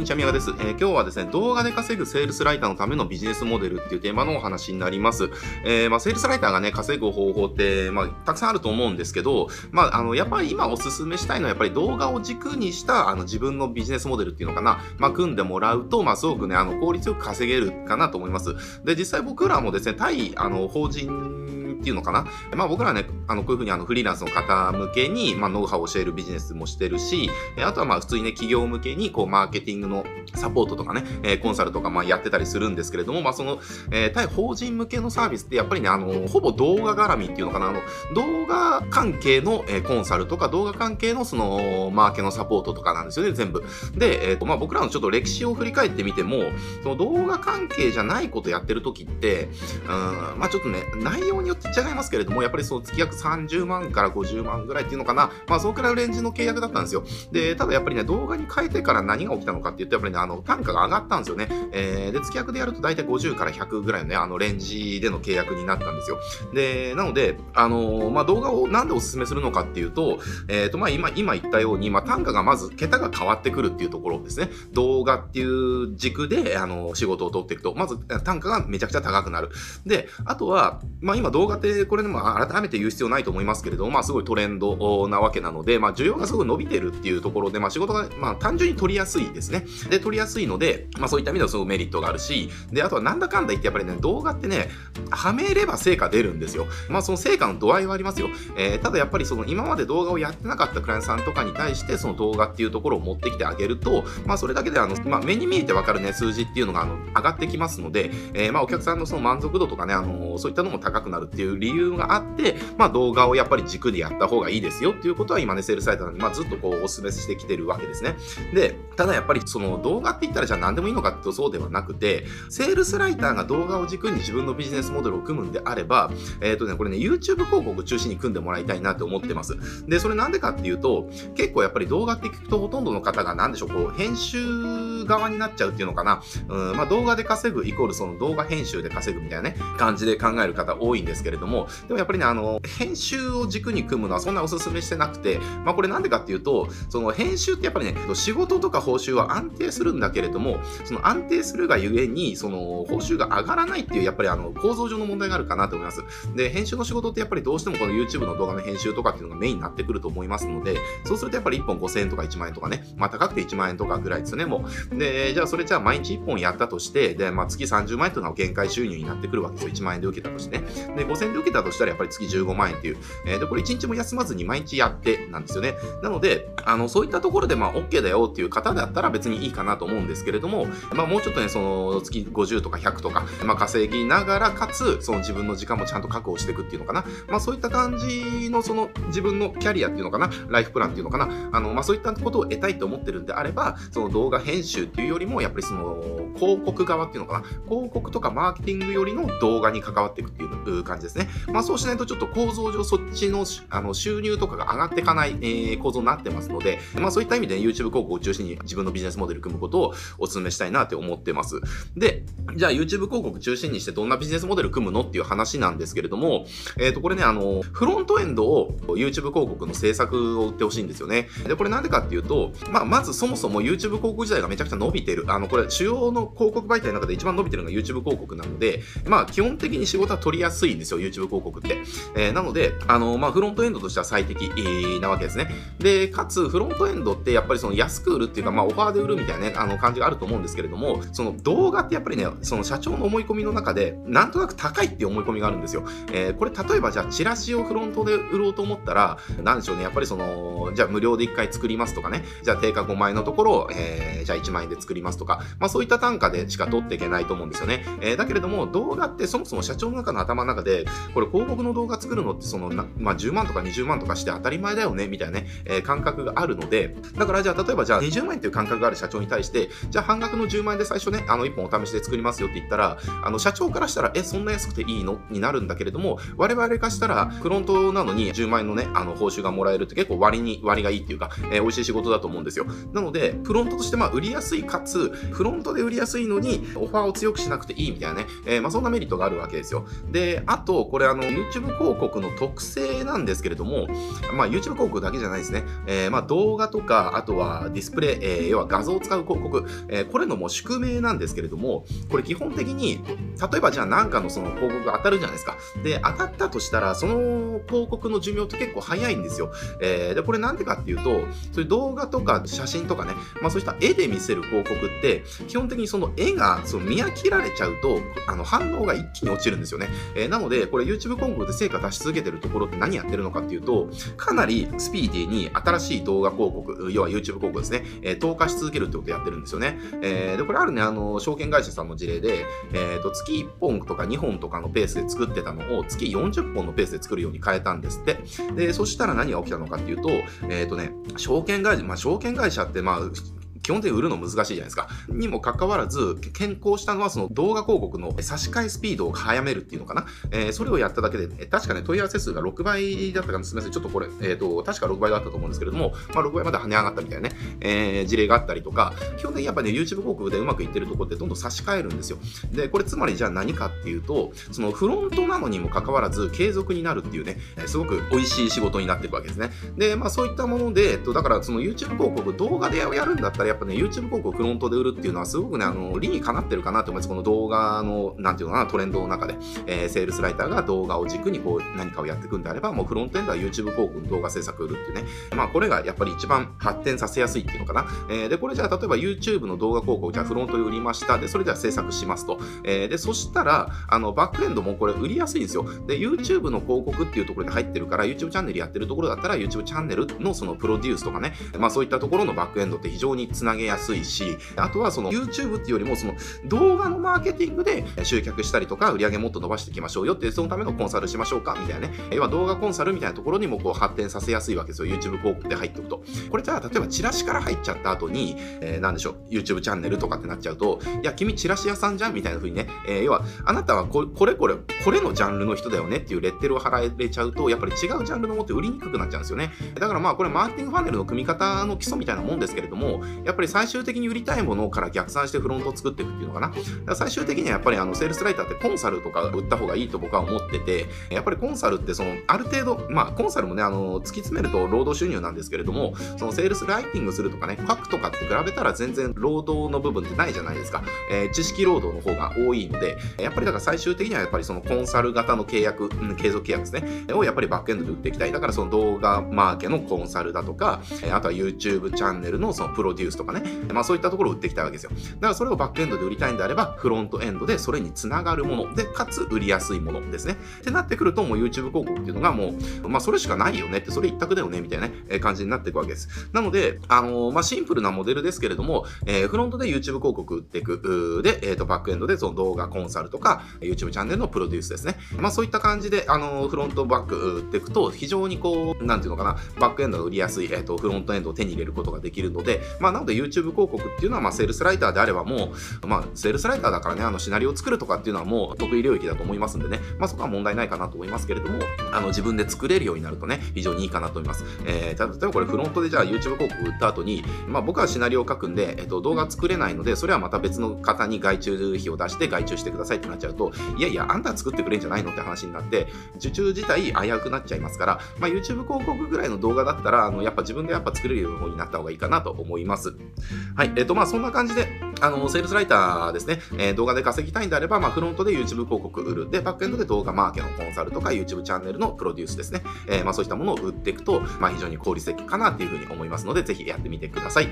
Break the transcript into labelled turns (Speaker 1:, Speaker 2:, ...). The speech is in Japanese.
Speaker 1: にちは、宮川です、えー、今日はですね、動画で稼ぐセールスライターのためのビジネスモデルっていうテーマのお話になります。えー、まあ、セールスライターがね、稼ぐ方法って、まあ、たくさんあると思うんですけど、まあ、あの、やっぱり今おすすめしたいのは、やっぱり動画を軸にした、あの、自分のビジネスモデルっていうのかな、まあ、組んでもらうと、まあ、すごくね、あの、効率よく稼げるかなと思います。で、実際僕らもですね、対、あの、法人っていうのかな？まあ僕らね、あの、こういうふうにあのフリーランスの方向けに、まあノウハウを教えるビジネスもしてるし、あとはまあ普通にね、企業向けに、こう、マーケティングのサポートとかね、え、コンサルとかまあやってたりするんですけれども、まあその、えー、対法人向けのサービスってやっぱりね、あの、ほぼ動画絡みっていうのかな、あの、動画関係の、え、コンサルとか動画関係のその、マーケのサポートとかなんですよね、全部。で、えっ、ー、と、まあ僕らのちょっと歴史を振り返ってみても、その動画関係じゃないことやってる時って、うん、まあちょっとね、内容によって違いますけれども、やっぱりその月約30万から50万ぐらいっていうのかな、まあそのくらいのレンジの契約だったんですよ。で、ただやっぱりね、動画に変えてから何が起きたのかって言って、やっぱりね、あの、単価が上がったんですよね。えー、で、月額でやると大体50から100ぐらいのね、あの、レンジでの契約になったんですよ。で、なので、あのー、まあ動画をなんでお勧めするのかっていうと、えっ、ー、と、まあ今、今言ったように、まあ単価がまず、桁が変わってくるっていうところですね。動画っていう軸で、あの、仕事を取っていくと、まず単価がめちゃくちゃ高くなる。で、あとは、まあ今動画って、これでも改めて言う必要ないと思いますけれども、まあすごいトレンドなわけなので、まあ需要がすごい伸びてるっていうところで、まあ仕事が、まあ単純に取りやすいですね。で、取りやすいので、まあそういった意味ではすごいメリットがあるし、で、あとはなんだかんだ言ってやっぱりね、動画ってね、はめれば成果出るんですよ。まあその成果の度合いはありますよ。えー、ただやっぱりその今まで動画をやってなかったクライアントさんとかに対して、その動画っていうところを持ってきてあげると、まあそれだけであの、まあ目に見えてわかるね、数字っていうのがあの上がってきますので、えー、まあお客さんのその満足度とかね、あのそういったのも高くなるっていう理由があって、まあ動画をやっぱり軸でやった方がいいですよっていうことは今ね、セールサイトなんで、まあずっとこうお勧めしてきてるわけですね。で、ただやっぱりその動画って言ったらじゃあ何でもいいのかってとそうではなくて、セールスライターが動画を軸に自分のビジネスモデルを組むんであれば、えっ、ー、とね、これね、YouTube 広告中心に組んでもらいたいなって思ってます。で、それなんでかっていうと、結構やっぱり動画って聞くとほとんどの方が何でしょう、こう、編集側になっちゃうっていうのかな。うん、まあ動画で稼ぐイコールその動画編集で稼ぐみたいなね、感じで考える方多いんですけれども、でもやっぱりね、あの、編集を軸に組むのはそんなお勧めしてなくて、まあこれなんでかっていうと、その編集ってやっぱりね、仕事とか報酬は安定するんだけれども、その安定するがゆえに、その報酬が上がらないっていう、やっぱりあの構造上の問題があるかなと思います。で、編集の仕事ってやっぱりどうしてもこの YouTube の動画の編集とかっていうのがメインになってくると思いますので、そうするとやっぱり1本5000円とか1万円とかね、まあ高くて1万円とかぐらいですよね、もう。で、じゃあそれじゃあ毎日1本やったとして、で、まあ月30万円というのが限界収入になってくるわけですよ。1万円で受けたとしてね。で、5000円で受けたとしたらやっぱり月15万円っていう。えー、で、これ1日も休まずに毎日やってなんですよね。なので、あの、そういったところでまあ OK だよっていう方だったら別にいいかなと思うんですけれども、まあもうちょっとね、その月50とか100とか、まあ、稼ぎながら、かつ、その自分の時間もちゃんと確保していくっていうのかな。まあそういった感じのその自分のキャリアっていうのかな、ライフプランっていうのかな。あの、まあそういったことを得たいと思ってるんであれば、その動画編集っていうよりも、やっぱりその広告側っていうのかな。広告とかマーケティングよりの動画に関わっていくっていう感じですね。まあそうしないとちょっと構造上そっちのあの収入とかが上がっていかない、えー、構造になってますので、まあそういった意味で、ね、YouTube 広告を中心に自分のビジネスモデル組むことをお勧めしたいなって思ってます。で、じゃあ YouTube 広告中心にしてどんなビジネスモデル組むのっていう話なんですけれども、えっ、ー、と、これね、あの、フロントエンドを YouTube 広告の制作を売ってほしいんですよね。で、これなんでかっていうと、まあ、まずそもそも YouTube 広告自体がめちゃくちゃ伸びてる。あの、これ主要の広告媒体の中で一番伸びてるのが YouTube 広告なので、まあ、基本的に仕事は取りやすいんですよ、YouTube 広告って。えー、なので、あの、まあ、フロントエンドとしては最適なわけですね。で、かつ、フロントエンドってやっぱりその安く売るっていうか、まあ、オファーで売るみたいなね、あの感じがあると思うんですけれども、その動画ってやっぱりね、その社長の思い込みの中で、なんとなく高いっていう思い込みがあるんですよ。えー、これ例えばじゃあチラシをフロントで売ろうと思ったら、なんでしょうね、やっぱりその、じゃあ無料で1回作りますとかね、じゃあ定価5万円のところを、えー、じゃあ1万円で作りますとか、まあそういった単価でしか取っていけないと思うんですよね。えー、だけれども動画ってそもそも社長の中の頭の中で、これ広告の動画作るのってその、まあ10万とか20万とかして当たり前だよね、みたいなね、えー、感覚があるので、だからじゃあ例えばじゃあ20万円という感覚がある社長に対して、じゃあ半額の10万円で最初ね、あの1本お試しで作りますよって言ったら、あの社長からしたら、え、そんな安くていいの？になるんだけれども、我々からしたら、フロントなのに10万円のね、あの報酬がもらえるって結構割に、割がいいっていうか、えー、美味しい仕事だと思うんですよ。なので、フロントとしてまあ売りやすいかつ、フロントで売りやすいのに、オファーを強くしなくていいみたいなね、えー、まあそんなメリットがあるわけですよ。で、あと、と、これあの、YouTube 広告の特性なんですけれども、まあ、YouTube 広告だけじゃないですね。えー、まあ、動画とか、あとはディスプレイ、えー、要は画像を使う広告、えー、これのもう宿命なんですけれども、これ基本的に、例えばじゃあ何かのその広告が当たるじゃないですか。で、当たったとしたら、その広告の寿命って結構早いんですよ。えー、で、これなんでかっていうと、そういう動画とか写真とかね、まあそうした絵で見せる広告って、基本的にその絵がその見飽きられちゃうと、あの反応が一気に落ちるんですよね。えー、なので、これ YouTube 広告で成果出し続けてるところって何やってるのかっていうと、かなりスピーディーに新しい動画広告、要は YouTube 広告ですね、えー、投下し続けるってことをやってるんですよね。えー、で、これあるね、あの、証券会社さんの事例で、えっ、ー、と、月1本とか2本とかのペースで作ってたのを月40本のペースで作るように変えたんですって。で、そしたら何が起きたのかっていうと、えっ、ー、とね、証券会社、まあ、証券会社って、まあ、基本的に売るの難しいじゃないですか。にもかかわらず、健康したのはその動画広告の差し替えスピードを早めるっていうのかな。えー、それをやっただけで、確かね、問い合わせ数が6倍だったかな。すみません。ちょっとこれ、えっ、ー、と、確か6倍だったと思うんですけれども、まあ、6倍まで跳ね上がったみたいなね、えー、事例があったりとか、基本的にやっぱね、YouTube 広告でうまくいってるとこってどんどん差し替えるんですよ。で、これつまりじゃあ何かっていうと、そのフロントなのにもかかわらず継続になるっていうね、すごく美味しい仕事になっていくわけですね。で、まあそういったもので、えっと、だからその YouTube 広告動画でやるんだったらぱね、YouTube 広告フロントで売るっていうのはすごくね、あの、理にかなってるかなと思います。この動画の、なんていうのかな、トレンドの中で、えー、セールスライターが動画を軸にこう何かをやっていくんであれば、もうフロントエンドは YouTube 広告の動画制作売るっていうね。まあこれがやっぱり一番発展させやすいっていうのかな。えー、で、これじゃあ例えば YouTube の動画広告じゃあフロントで売りました。で、それじゃあ制作しますと。えー、で、そしたら、あの、バックエンドもこれ売りやすいんですよ。で、YouTube の広告っていうところで入ってるから、YouTube チャンネルやってるところだったら、YouTube チャンネルのそのプロデュースとかね、まあそういったところのバックエンドって非常につなげやすいし、あとはその YouTube っていうよりもその動画のマーケティングで集客したりとか売り上げもっと伸ばしていきましょうよってそのためのコンサルしましょうかみたいなね。要は動画コンサルみたいなところにもこう発展させやすいわけですよ YouTube 広告で入っておくと。これじゃあ例えばチラシから入っちゃった後に、えー、何でしょう YouTube チャンネルとかってなっちゃうといや君チラシ屋さんじゃんみたいな風にね、えー、要はあなたはこれこれこれのジャンルの人だよねっていうレッテルを払えちゃうとやっぱり違うジャンルのもって売りにくくなっちゃうんですよね。だからまあこれマーケティングファネルの組み方の基礎みたいなもんですけれどもやっぱり最終的に売りたいものから逆算してフロントを作っていくっていうのかな。か最終的にはやっぱりあのセールスライターってコンサルとか売った方がいいと僕は思ってて、やっぱりコンサルってそのある程度、まあコンサルもね、あの、突き詰めると労働収入なんですけれども、そのセールスライティングするとかね、書くとかって比べたら全然労働の部分ってないじゃないですか。えー、知識労働の方が多いので、やっぱりだから最終的にはやっぱりそのコンサル型の契約、継続契約ですね、をやっぱりバックエンドで売っていきたい。だからその動画マーケのコンサルだとか、あとは YouTube チャンネルのそのプロデュースとかね、まあそういったところを売っていきたいわけですよ。だからそれをバックエンドで売りたいんであれば、フロントエンドでそれにつながるもので、かつ売りやすいものですね。ってなってくると、もう YouTube 広告っていうのがもう、まあそれしかないよねって、それ一択だよねみたいなね、感じになっていくわけです。なので、あのー、まあシンプルなモデルですけれども、えー、フロントで YouTube 広告売っていく。で、えっ、ー、と、バックエンドでその動画コンサルとか、YouTube チャンネルのプロデュースですね。まあそういった感じで、あのフロントバック売っていくと、非常にこう、なんていうのかな、バックエンドが売りやすい、えっ、と、フロントエンドを手に入れることができるので、まあなので YouTube 広告っていうのは、まあセールスライターであればもう、まあセールスライターだからね、あのシナリオを作るとかっていうのはもう得意領域だと思いますんでね、まあそこは問題ないかなと思いますけれども、あの自分で作れるようになるとね、非常にいいかなと思います。えー、例えばこれフロントでじゃあ YouTube 広告売った後に、まあ僕はシナリオを書くんで、えっと動画作れないので、それはまた別の方に外注費を出して外注してくださいってなっちゃうと、いやいや、あんた作ってくれんじゃないのって話になって、受注自体危うくなっちゃいますから、まあ YouTube 広告ぐらいの動画だったら、あのやっぱ自分でやっぱ作れるようになった方がいいかなと思います。はい、えっ、とまあそんな感じで、あの、セールスライターですね、えー、動画で稼ぎたいんであれば、まあ、フロントで YouTube 広告売る。で、バックエンドで動画マーケのコンサルとか YouTube チャンネルのプロデュースですね。えー、まあ、そういったものを売っていくと、まあ、非常に効率的かなっていうふうに思いますので、ぜひやってみてください。